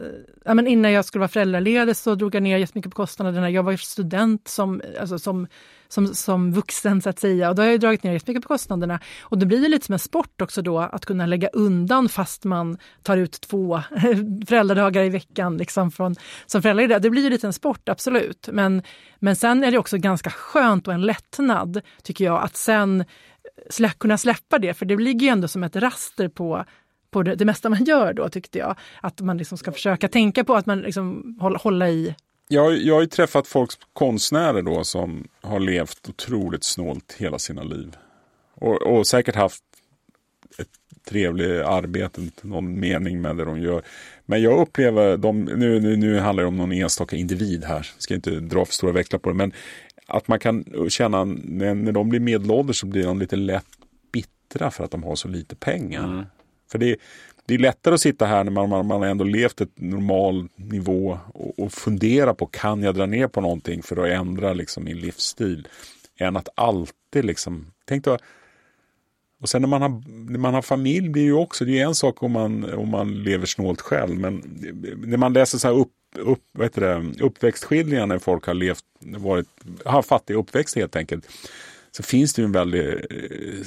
ja, men innan jag skulle vara föräldraledig så drog jag ner jättemycket på kostnaderna. Jag var student som, alltså, som, som, som vuxen så att säga och då har jag dragit ner jättemycket på kostnaderna. Och det blir lite som en sport också då att kunna lägga undan fast man tar ut två [laughs] föräldradagar i veckan liksom från, som föräldraledig. Det blir ju lite en sport, absolut. Men, men sen är det också ganska skönt och en lättnad tycker jag att sen slä, kunna släppa det, för det ligger ju ändå som ett raster på på det, det mesta man gör då tyckte jag. Att man liksom ska försöka tänka på att man liksom hålla, hålla i jag, jag har ju träffat folk, konstnärer då som har levt otroligt snålt hela sina liv. Och, och säkert haft ett trevligt arbete, någon mening med det de gör. Men jag upplever, de, nu, nu, nu handlar det om någon enstaka individ här, jag ska inte dra för stora växlar på det, men att man kan känna när, när de blir medelålders så blir de lite lätt bittra för att de har så lite pengar. Mm. För det, det är lättare att sitta här när man, man, man ändå levt ett normal nivå och, och fundera på kan jag dra ner på någonting för att ändra liksom min livsstil. Än att alltid liksom, tänk då, och sen när man har, när man har familj blir ju också, det är en sak om man, om man lever snålt själv, men när man läser så här upp, upp, vad heter det, uppväxtskildringar när folk har levt, varit, har fattig uppväxt helt enkelt. Så finns det ju en väldig eh,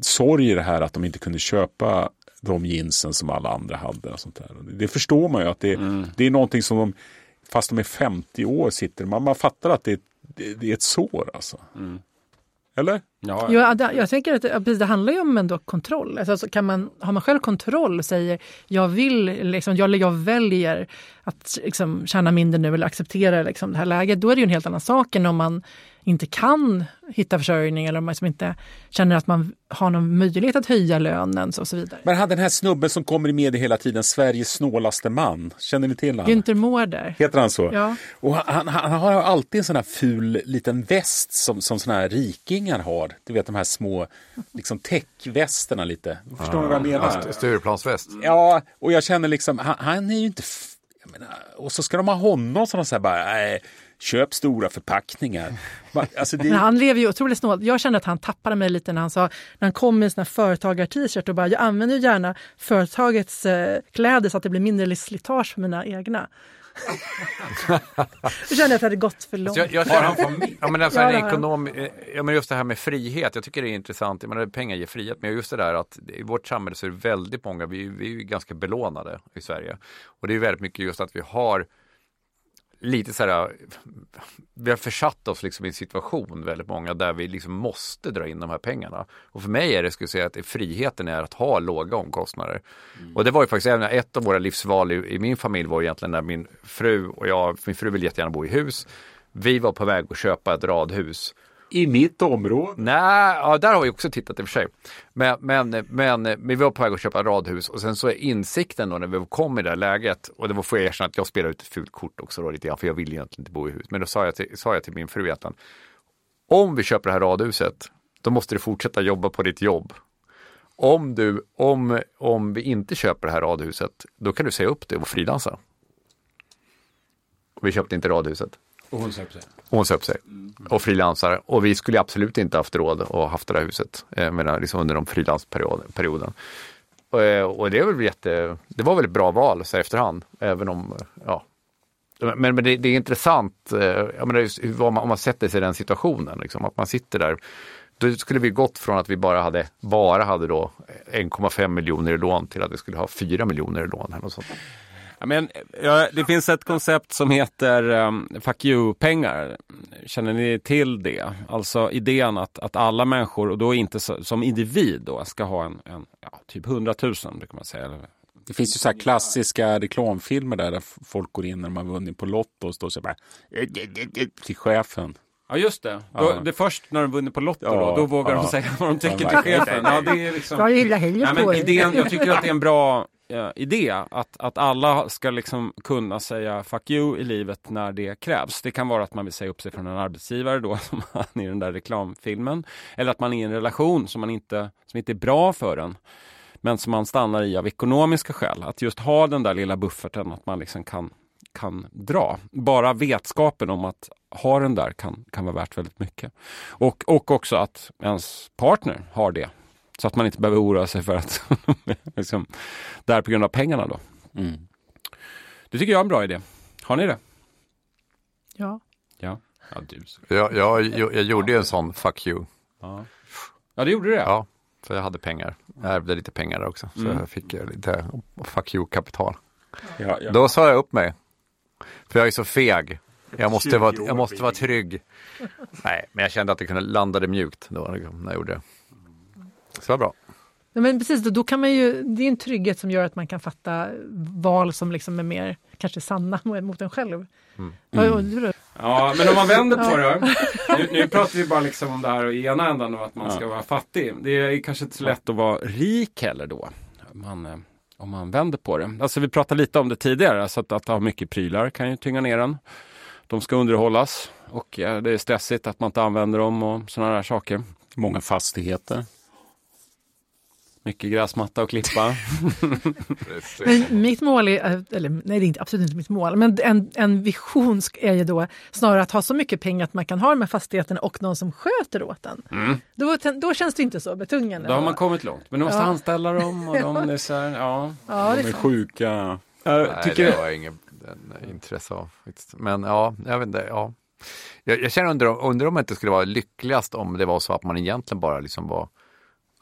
sorg i det här att de inte kunde köpa de jeansen som alla andra hade. Och sånt där. Det förstår man ju att det, mm. det är någonting som de, fast de är 50 år, sitter man, man fattar att det, det, det är ett sår alltså. Mm. Eller? Ja, ja. Jag, jag tänker att det handlar ju om ändå kontroll. Alltså, kan man, har man själv kontroll och säger jag vill, liksom, jag, jag väljer att liksom, tjäna mindre nu eller acceptera liksom, det här läget, då är det ju en helt annan sak än om man inte kan hitta försörjning eller om man liksom inte känner att man har någon möjlighet att höja lönen och så vidare. Men han den här snubben som kommer i media hela tiden, Sveriges snålaste man, känner ni till honom? Günther Mårder. Heter han så? Ja. Och han, han, han, har alltid en sån här ful liten väst som, som såna här rikingar har. Du vet de här små liksom täckvästerna lite. Förstår ni vad jag menar? Ja, Stureplansväst. Ja, och jag känner liksom, han, han är ju inte Menar, och så ska de ha honom som de säger bara, nej, köp stora förpackningar. Alltså det... Men han lever ju otroligt snålt. Jag kände att han tappade mig lite när han sa, när han kom med här företagar-t-shirt och bara, jag använder ju gärna företagets eh, kläder så att det blir mindre slitage för mina egna. [laughs] Jag kände att det hade gått för långt. Jag, jag, jag, ja, men alltså [laughs] ja, ekonom, eh, ja, men just det här med frihet, jag tycker det är intressant. Jag menar, pengar ger frihet, men just det där att i vårt samhälle så är det väldigt många, vi, vi är ganska belånade i Sverige. Och det är väldigt mycket just att vi har lite så här, vi har försatt oss liksom i en situation, väldigt många, där vi liksom måste dra in de här pengarna. Och för mig är det, skulle säga, att friheten är att ha låga omkostnader. Mm. Och det var ju faktiskt även ett av våra livsval i, i, min familj var egentligen när min fru och jag, min fru vill jättegärna bo i hus. Vi var på väg att köpa ett radhus i mitt område? Nej, ja, där har vi också tittat i och för sig. Men, men, men, men vi var på väg att köpa radhus och sen så är insikten då när vi kom i det här läget och det var för att erkänna att jag spelade ut ett fult kort också då lite grann för jag vill egentligen inte bo i hus. Men då sa jag till, sa jag till min fru att om vi köper det här radhuset då måste du fortsätta jobba på ditt jobb. Om, du, om, om vi inte köper det här radhuset, då kan du säga upp det och frilansa. Vi köpte inte radhuset. Och hon sa upp sig? Och hon sa upp sig. Och frilansar. Och vi skulle absolut inte haft råd att haft det här huset eh, medan, liksom under de frilansperioden. Och, eh, och det, är väl jätte, det var väl ett bra val så efterhand. Även om, ja. Men, men det, det är intressant, eh, jag menar, just, om, man, om man sätter sig i den situationen, liksom, att man sitter där då skulle vi gått från att vi bara hade, bara hade då 1,5 miljoner i lån till att vi skulle ha 4 miljoner i lån. Eller sånt. Ja, men, ja, det finns ett koncept som heter um, fuck you-pengar. Känner ni till det? Alltså idén att, att alla människor, och då inte så, som individ, då, ska ha en, en ja, typ 100 000 brukar man säga. Det finns ju så klassiska reklamfilmer där, där folk går in när man vunnit på Lotto och står så här till chefen. Ja just det. Då, det är först när de vunnit på Lotto ja, då, då vågar ja. de säga vad de tycker till chefen. Ja, det är liksom... Jag gillar hellre på idén, Jag tycker att det är en bra eh, idé att, att alla ska liksom kunna säga fuck you i livet när det krävs. Det kan vara att man vill säga upp sig från en arbetsgivare då [laughs] som i den där reklamfilmen. Eller att man är i en relation som, man inte, som inte är bra för en men som man stannar i av ekonomiska skäl. Att just ha den där lilla bufferten, att man liksom kan kan dra. Bara vetskapen om att ha den där kan, kan vara värt väldigt mycket. Och, och också att ens partner har det. Så att man inte behöver oroa sig för att [laughs] liksom, där på grund av pengarna då. Mm. Det tycker jag är en bra idé. Har ni det? Ja. Ja, ja du. Jag, jag, jag, jag gjorde ju en sån fuck you. Ja, ja det gjorde du det? Ja, för jag hade pengar. Jag ärvde lite pengar också. Så mm. jag fick lite fuck you-kapital. Ja, ja. Då sa jag upp mig. För jag är så feg. Jag måste, vara, jag måste vara trygg. Nej, men jag kände att det kunde landade mjukt då liksom, när jag gjorde det. Så det bra. Ja, men precis, då, då kan man ju, det är en trygghet som gör att man kan fatta val som liksom är mer kanske sanna [laughs] mot en själv. Mm. Mm. Ja, men om man vänder på det. [laughs] Nu, nu pratar vi bara liksom om det här i ena ändan och att man ska vara fattig. Det är kanske inte så lätt att vara rik heller då. Man, eh, om man vänder på det. Alltså vi pratade lite om det tidigare, alltså att, att ha mycket prylar kan ju tynga ner en. De ska underhållas och ja, det är stressigt att man inte använder dem och sådana där saker. Många fastigheter. Mycket gräsmatta och klippa. [laughs] men mitt mål är, eller nej det är inte, absolut inte mitt mål, men en, en vision är ju då snarare att ha så mycket pengar att man kan ha de här fastigheterna och någon som sköter åt den. Mm. Då, då känns det inte så betungande. Då har man kommit långt, men du måste ja. anställa dem och de [laughs] är så här, ja. ja de är, är sjuka. Jag nej, det har jag inget intresse av. Men ja, jag vet inte, ja. Jag, jag känner undrar, undrar om det inte skulle vara lyckligast om det var så att man egentligen bara liksom var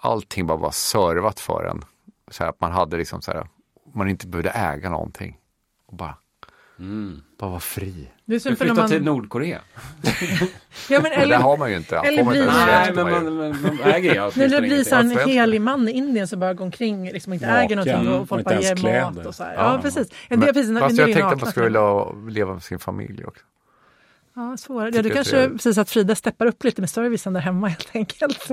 allting bara var servat för en. Så här, att man hade liksom så här, man inte behövde äga någonting. Och bara, mm. bara vara fri. Det är flytta man... till Nordkorea. [laughs] ja, men, eller, det har man ju inte. Eller blir, nej, men man, man, man äger ju När det blir så en helig man i Indien som bara går omkring liksom inte Makan, äger någonting och folk bara ger mat och så här. Ja, ja precis. Men, det, precis fast jag tänkte att man skulle vilja leva med sin familj också. Ja, svårare. Ja, du kanske är... precis att Frida steppar upp lite med servicen där hemma helt enkelt.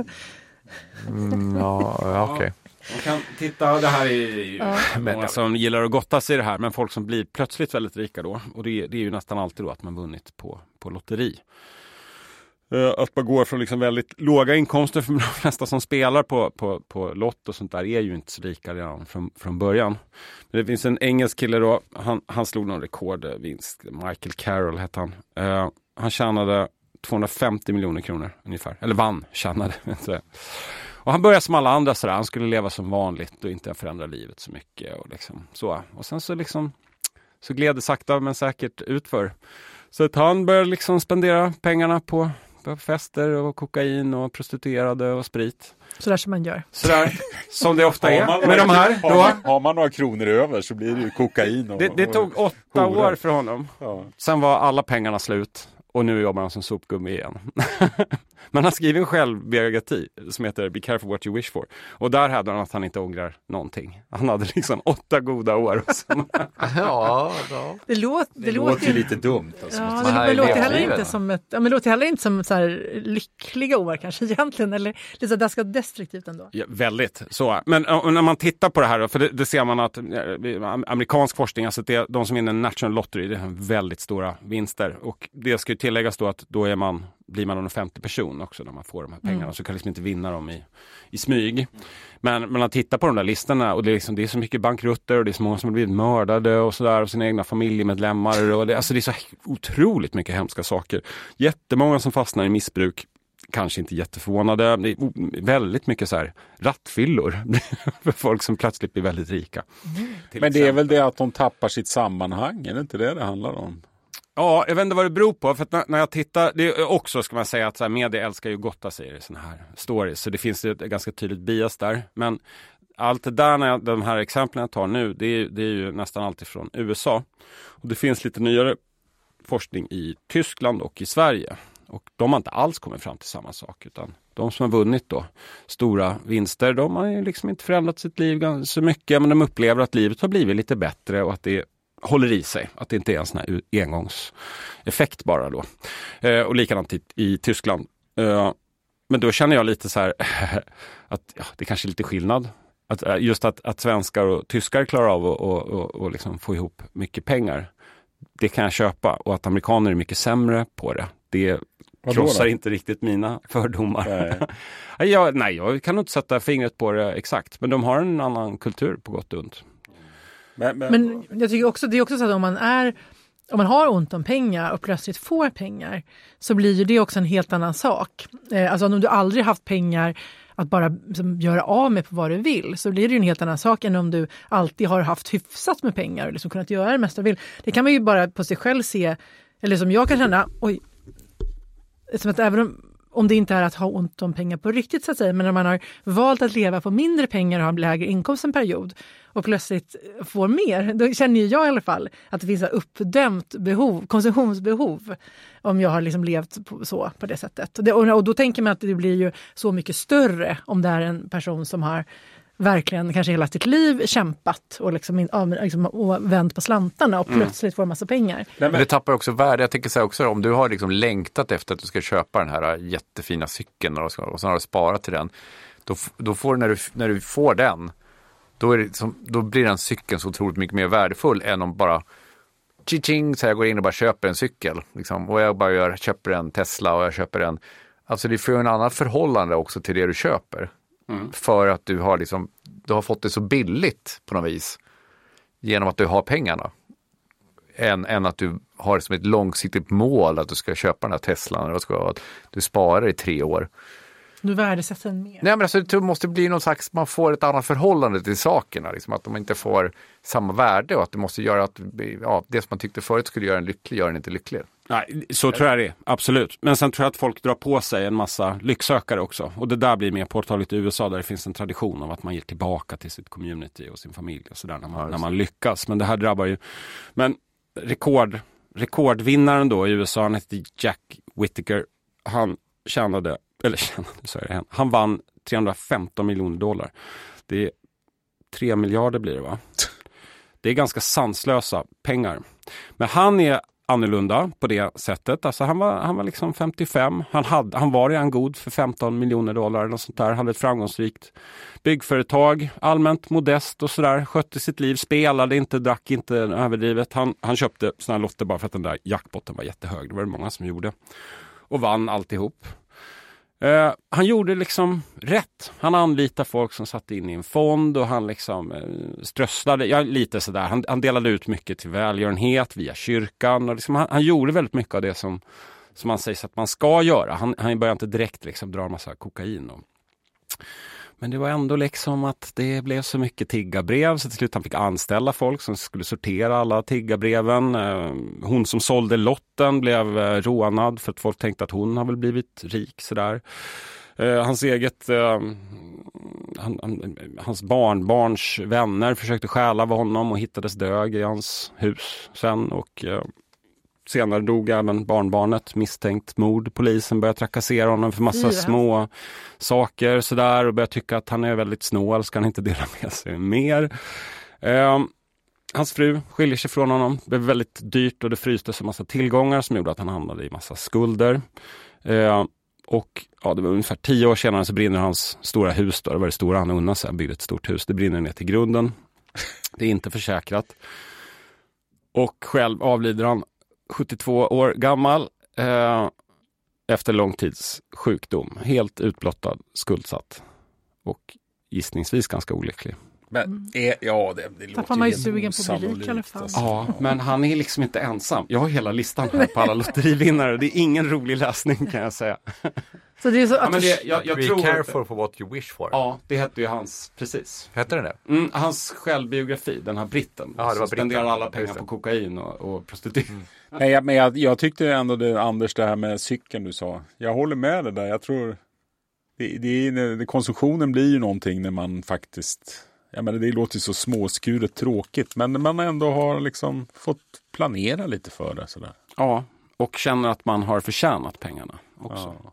Mm, ja, ja okej. Okay. Man kan titta, det här är ju ja. många som gillar att gotta sig i det här, men folk som blir plötsligt väldigt rika då. Och det, det är ju nästan alltid då att man vunnit på, på lotteri. Uh, att man går från liksom väldigt låga inkomster för de flesta som spelar på, på, på lott och sånt där är ju inte så rika redan från, från början. Men det finns en engelsk kille då, han, han slog någon rekordvinst, Michael Carroll hette han. Uh, han tjänade 250 miljoner kronor ungefär. Eller vann, tjänade. [laughs] och han började som alla andra sådär. Han skulle leva som vanligt och inte förändra livet så mycket. Och, liksom, så. och sen så liksom så gled det sakta men säkert utför. Så att han började liksom spendera pengarna på, på fester och kokain och prostituerade och sprit. Sådär som man gör. Sådär som det ofta är med de här. Då. Har, man, har man några kronor över så blir det ju kokain. Och, det, det tog åtta och, år för honom. Ja. Sen var alla pengarna slut och nu jobbar han som sopgummi igen. [laughs] Men han skriver en självbiografi som heter Be careful what you wish for. Och där hävdar han att han inte ångrar någonting. Han hade liksom åtta goda år. [laughs] ja, ja. Det, låt, det, det låter ju lite dumt. Alltså. Ja, det, det, låter heller inte som ett, ja, men låter heller inte som så här lyckliga år kanske [laughs] egentligen. Eller lite ganska destruktivt ändå. Ja, väldigt så. Men när man tittar på det här, för det, det ser man att amerikansk forskning, alltså det, de som vinner National Lottery, det är väldigt stora vinster. Och det ska ju tilläggas då att då är man, blir man en offentlig person också när man får de här pengarna. Mm. Så kan liksom inte vinna dem i, i smyg. Men, men man tittar på de där listorna och det är, liksom, det är så mycket bankrutter och det är så många som har blivit mördade och sådär av sina egna familjemedlemmar. Och det, alltså det är så otroligt mycket hemska saker. Jättemånga som fastnar i missbruk kanske inte jätteförvånade. Det är väldigt mycket så här rattfyllor [laughs] för folk som plötsligt blir väldigt rika. Mm. Men det är väl det att de tappar sitt sammanhang, är det inte det det handlar om? Ja, jag vet inte vad det beror på. För när, jag tittar, det är också ska man säga att så här, media älskar ju gotta sig i sådana här stories. Så det finns ett ganska tydligt bias där. Men allt det där, när jag, de här exemplen jag tar nu, det är, det är ju nästan alltid från USA. Och det finns lite nyare forskning i Tyskland och i Sverige. Och de har inte alls kommit fram till samma sak. Utan de som har vunnit då stora vinster, de har ju liksom inte förändrat sitt liv så mycket. Men de upplever att livet har blivit lite bättre och att det håller i sig. Att det inte är en sån här engångseffekt bara då. Eh, och likadant i, i Tyskland. Eh, men då känner jag lite så här [laughs] att ja, det kanske är lite skillnad. Att, eh, just att, att svenskar och tyskar klarar av att och, och, och liksom få ihop mycket pengar. Det kan jag köpa och att amerikaner är mycket sämre på det. Det krossar inte riktigt mina [laughs] fördomar. Nej. [laughs] jag, nej, jag kan inte sätta fingret på det exakt. Men de har en annan kultur på gott och ont. Men, men, men jag tycker också, det är också så att om man är om man har ont om pengar och plötsligt får pengar så blir ju det också en helt annan sak. Eh, alltså om du aldrig haft pengar att bara liksom, göra av med på vad du vill så blir det ju en helt annan sak än om du alltid har haft hyfsat med pengar och liksom kunnat göra det mesta du vill. Det kan man ju bara på sig själv se, eller som jag kan känna, oj, som att även om, om det inte är att ha ont om pengar på riktigt så att säga, men när man har valt att leva på mindre pengar och har lägre inkomst en period och plötsligt får mer, då känner jag i alla fall att det finns ett uppdämt behov, konsumtionsbehov om jag har liksom levt på, så på det sättet. Och, det, och, då tänker man att det blir ju så mycket större om det är en person som har verkligen kanske hela sitt liv kämpat och, liksom, liksom, och vänt på slantarna och mm. plötsligt får en massa pengar. Men det tappar också värde. Jag tänker så här också, om du har liksom längtat efter att du ska köpa den här jättefina cykeln och, och så har du sparat till den. Då, då får du när, du, när du får den, då, är det som, då blir den cykeln så otroligt mycket mer värdefull än om bara Ching, så jag går in och bara köper en cykel. Liksom, och jag bara gör, köper en Tesla och jag köper en Alltså det får en annan förhållande också till det du köper. Mm. För att du har, liksom, du har fått det så billigt på något vis. Genom att du har pengarna. Än, än att du har som ett långsiktigt mål att du ska köpa den här Teslan. Ska, att du sparar i tre år. Du värdesätter den mer? Nej, men alltså, det måste bli någon slags, man får ett annat förhållande till sakerna. Liksom, att de inte får samma värde och att det måste göra att ja, det som man tyckte förut skulle göra en lycklig gör en inte lycklig. Nej, så tror jag det är, absolut. Men sen tror jag att folk drar på sig en massa lycksökare också. Och det där blir mer påtagligt i USA där det finns en tradition av att man ger tillbaka till sitt community och sin familj och sådär när, man, ja, när man lyckas. Men det här drabbar ju... Men rekord, rekordvinnaren då i USA, han hette Jack Whittaker. Han tjänade, eller tjänade, så är det, han vann 315 miljoner dollar. Det är 3 miljarder blir det va? Det är ganska sanslösa pengar. Men han är annorlunda på det sättet. Alltså han var, han var liksom 55. Han, hade, han var redan god för 15 miljoner dollar eller sånt där. Hade ett framgångsrikt byggföretag, allmänt modest och sådär. Skötte sitt liv, spelade inte, drack inte överdrivet. Han, han köpte såna här lotter bara för att den där jackpotten var jättehög. Det var det många som gjorde. Och vann alltihop. Uh, han gjorde liksom rätt. Han anlitade folk som satt in i en fond och han liksom uh, strösslade, ja, lite sådär. Han, han, delade ut mycket till välgörenhet via kyrkan. Och liksom, han, han, gjorde väldigt mycket av det som, som man sägs att man ska göra. Han, han började inte direkt liksom dra en massa kokain. Och, men det var ändå liksom att det blev så mycket tiggarbrev så till slut han fick anställa folk som skulle sortera alla tiggarbreven. Eh, hon som sålde lotten blev eh, rånad för att folk tänkte att hon har väl blivit rik sådär. Eh, hans eget, han, han, hans barnbarns vänner försökte stjäla av honom och hittades död i hans hus sen. Och senare dog även barnbarnet misstänkt mord. Polisen började trakassera honom för massa Fyra. små saker sådär och började tycka att han är väldigt snål, ska han inte dela med sig mer. Eh, hans fru skiljer sig från honom, det blev väldigt dyrt och det frystes en massa tillgångar som gjorde att han hamnade i massa skulder. Eh, och ja, det var ungefär tio år senare så brinner hans stora hus, då. det var det stora han unnade sig, han byggde ett stort hus, det brinner ner till grunden. Det är inte försäkrat. Och själv avlider han 72 år gammal eh, efter lång tids sjukdom. Helt utblottad, skuldsatt och gissningsvis ganska olycklig. Men är, ja, det, det låter Tappar man ju sugen på osannolikt, i alla fall. alltså. Ja, men han är liksom inte ensam. Jag har hela listan här på alla [laughs] lotterivinnare. Det är ingen rolig läsning kan jag säga. Så det är så Ja, att men det, jag, jag Be tror... careful for what you wish for. Ja, det hette ju hans, precis. Hette den det? Mm, hans självbiografi, den här britten. Ja, det var som spenderar alla pengar på kokain och, och prostitution. [laughs] Men, jag, men jag, jag tyckte ändå det, Anders, det här med cykeln du sa. Jag håller med dig där. Jag tror det, det, det, konsumtionen blir ju någonting när man faktiskt jag menar, det låter ju så småskuret tråkigt, men man ändå har liksom fått planera lite för det. Sådär. Ja, och känner att man har förtjänat pengarna också. Ja.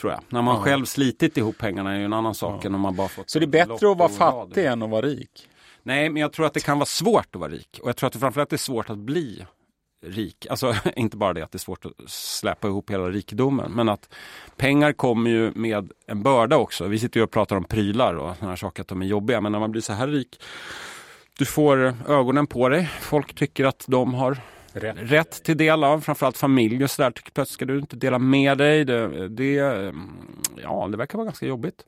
Tror jag. När man Ja. själv slitit ihop pengarna är ju en annan sak än om man bara fått Så det är bättre att vara fattig än att vara rik? Nej, men jag tror att det kan vara svårt att vara rik. Och jag tror att det framförallt är svårt att bli rik. Alltså [laughs] inte bara det att det är svårt att släppa ihop hela rikedomen. Men att pengar kommer ju med en börda också. Vi sitter ju och pratar om prylar och sådana saker att de är jobbiga. Men när man blir så här rik. Du får ögonen på dig. Folk tycker att de har Rätt. rätt till del av. Framförallt familj och sådär. Plötsligt ska du inte dela med dig. Det, det, ja, det verkar vara ganska jobbigt.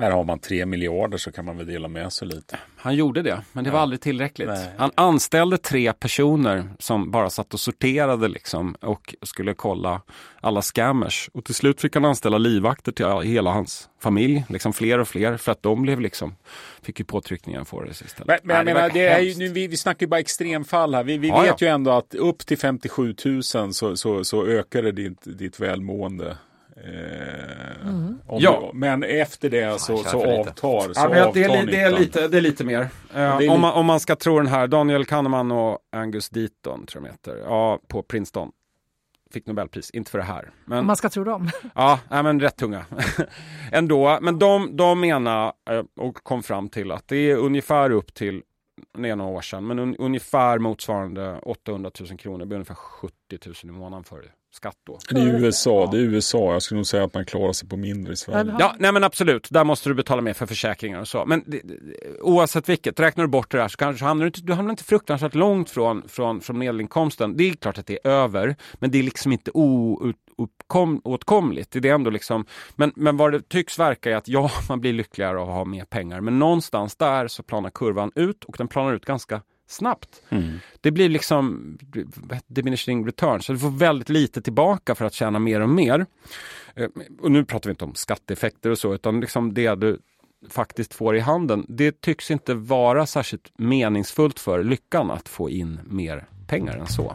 När har man tre miljarder så kan man väl dela med sig lite. Han gjorde det, men det var Ja. aldrig tillräckligt. Nej. Han anställde tre personer som bara satt och sorterade liksom och skulle kolla alla scammers. Och till slut fick han anställa livvakter till hela hans familj, liksom fler och fler, för att de blev liksom, fick ju påtryckningar på det istället. Men, men jag menar, det är ju, nu, vi, vi snackar ju bara extremfall här. Vi, vi Ja, vet ja. ju ändå att upp till 57 000 så, så, så ökar det ditt, ditt välmående. Eh, om Ja. du, men efter det så, så avtar, så Ja, men avtar det, är, det, är lite, det är lite mer. Eh, är om, man, om man ska tro den här, Daniel Kahneman och Angus Deaton, tror jag de heter, ja, på Princeton. Fick Nobelpris, inte för det här. Men, Om man ska tro dem. Ja, nej, men rätt tunga. [laughs] Ändå, men de, de menar eh, och kom fram till att det är ungefär upp till, det är några år sedan, men un, ungefär motsvarande 800 000 kronor, det blir ungefär 70 000 i månaden för skatt då. Det är USA, det är USA. Jag skulle nog säga att man klarar sig på mindre i Sverige. Ja, nej men absolut, där måste du betala mer för försäkringar och så. Men det, oavsett vilket, räknar du bort det där så kanske hamnar du inte, du hamnar inte fruktansvärt långt från, från, från medelinkomsten. Det är klart att det är över, men det är liksom inte oåtkomligt. Det är ändå liksom, men, men vad det tycks verka är att ja, [laughs] man blir lyckligare av att ha mer pengar. Men någonstans där så planar kurvan ut och den planar ut ganska snabbt. Det blir liksom diminishing returns, så du får väldigt lite tillbaka för att tjäna mer och mer. Eh, Och nu pratar vi inte om skatteeffekter och så, utan liksom det du faktiskt får i handen. Det tycks inte vara särskilt meningsfullt för lyckan att få in mer pengar än så.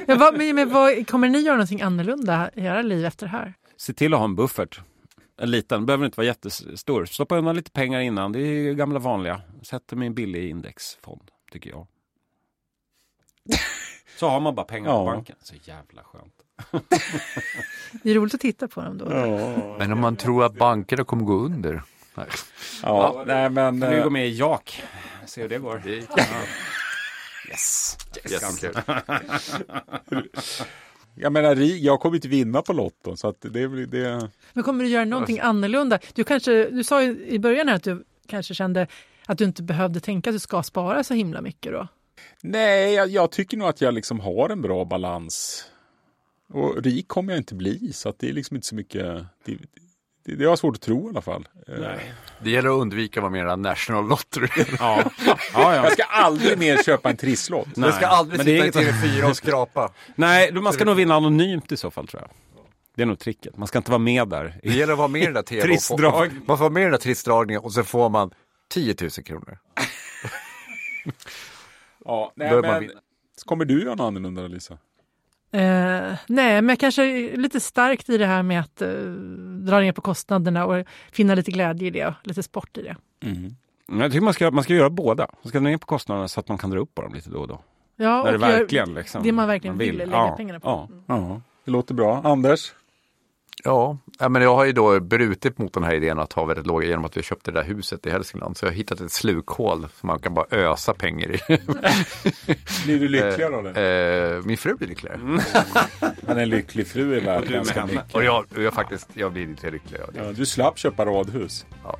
[laughs] Men, vad, men, vad, kommer ni göra någonting annorlunda i era liv efter det här? Se till att ha en buffert. En liten, behöver inte vara jättestor. Stoppa undan lite pengar innan, det är gamla vanliga. Sätter mig en billig indexfond, tycker jag. Så har man bara pengar Ja. på banken. Så jävla skönt. Det är roligt att titta på dem då. Men om man tror att bankerna kommer gå under? Nej. Ja, nej men... Kan eh, gå med i JAK? Se hur det går. Ja. Yes. Yes. [laughs] Jag menar, jag kommer inte vinna på Lotto, så att det blir det... Men kommer du göra någonting annorlunda? Du, kanske, du sa ju i början här att du kanske kände att du inte behövde tänka att du ska spara så himla mycket då. Nej, jag, jag tycker nog att jag liksom har en bra balans. Och rik kommer jag inte bli, så att det är liksom inte så mycket... Det, det, det har jag svårt att tro i alla fall. Eh, Det gäller att undvika att vara mer national lottery. Ja. [laughs] Ja, ja. Jag ska aldrig mer köpa en trisslott. Nej. Jag ska aldrig Men det är sitta i inget- TV4 och skrapa. Nej, man ska nog vinna anonymt i så fall tror jag. Det är nog tricket. Man ska inte vara med där. Det gäller att vara med i den där TV. Trissdrag. Man får vara med i den där trissdragningen och så får man 10 000 kronor. Ja, nej, men, kommer du göra något annorlunda, Lisa? Eh, nej, men jag kanske är lite starkt i det här med att eh, dra ner på kostnaderna och finna lite glädje i det och lite sport i det. Men Jag tycker man ska, man ska göra båda. Man ska dra ner på kostnaderna så att man kan dra upp på dem lite då och då. Ja, När det verkligen liksom, det man verkligen man vill, vill. lägga Ja, pengarna på. ja. Ja, det låter bra. Anders? Ja, ja, men jag har ju då brutit mot den här idén att ha väldigt låga genom att vi köpte det där huset i Hälsingland. Så jag har hittat ett slukhål som man kan bara ösa pengar i. [laughs] Blir du lyckligare av det? Eh, min fru blir lyckligare. [laughs] Men en lycklig fru är värd ganska mycket. Och jag, och jag faktiskt, jag blir lite lyckligare av det. Ja, du slapp köpa radhus. Ja.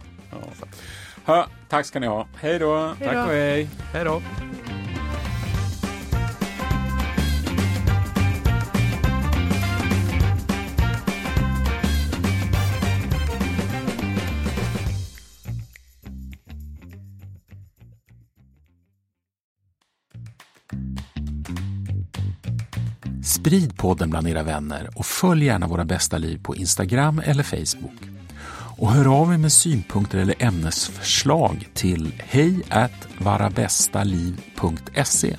Ha, tack ska ni ha. Hej då! Hej Tack och hej. Hej då! Sprid podden bland era vänner och följ gärna Våra bästa liv på Instagram eller Facebook. Och hör av er med synpunkter eller ämnesförslag till hej varabästaliv.se.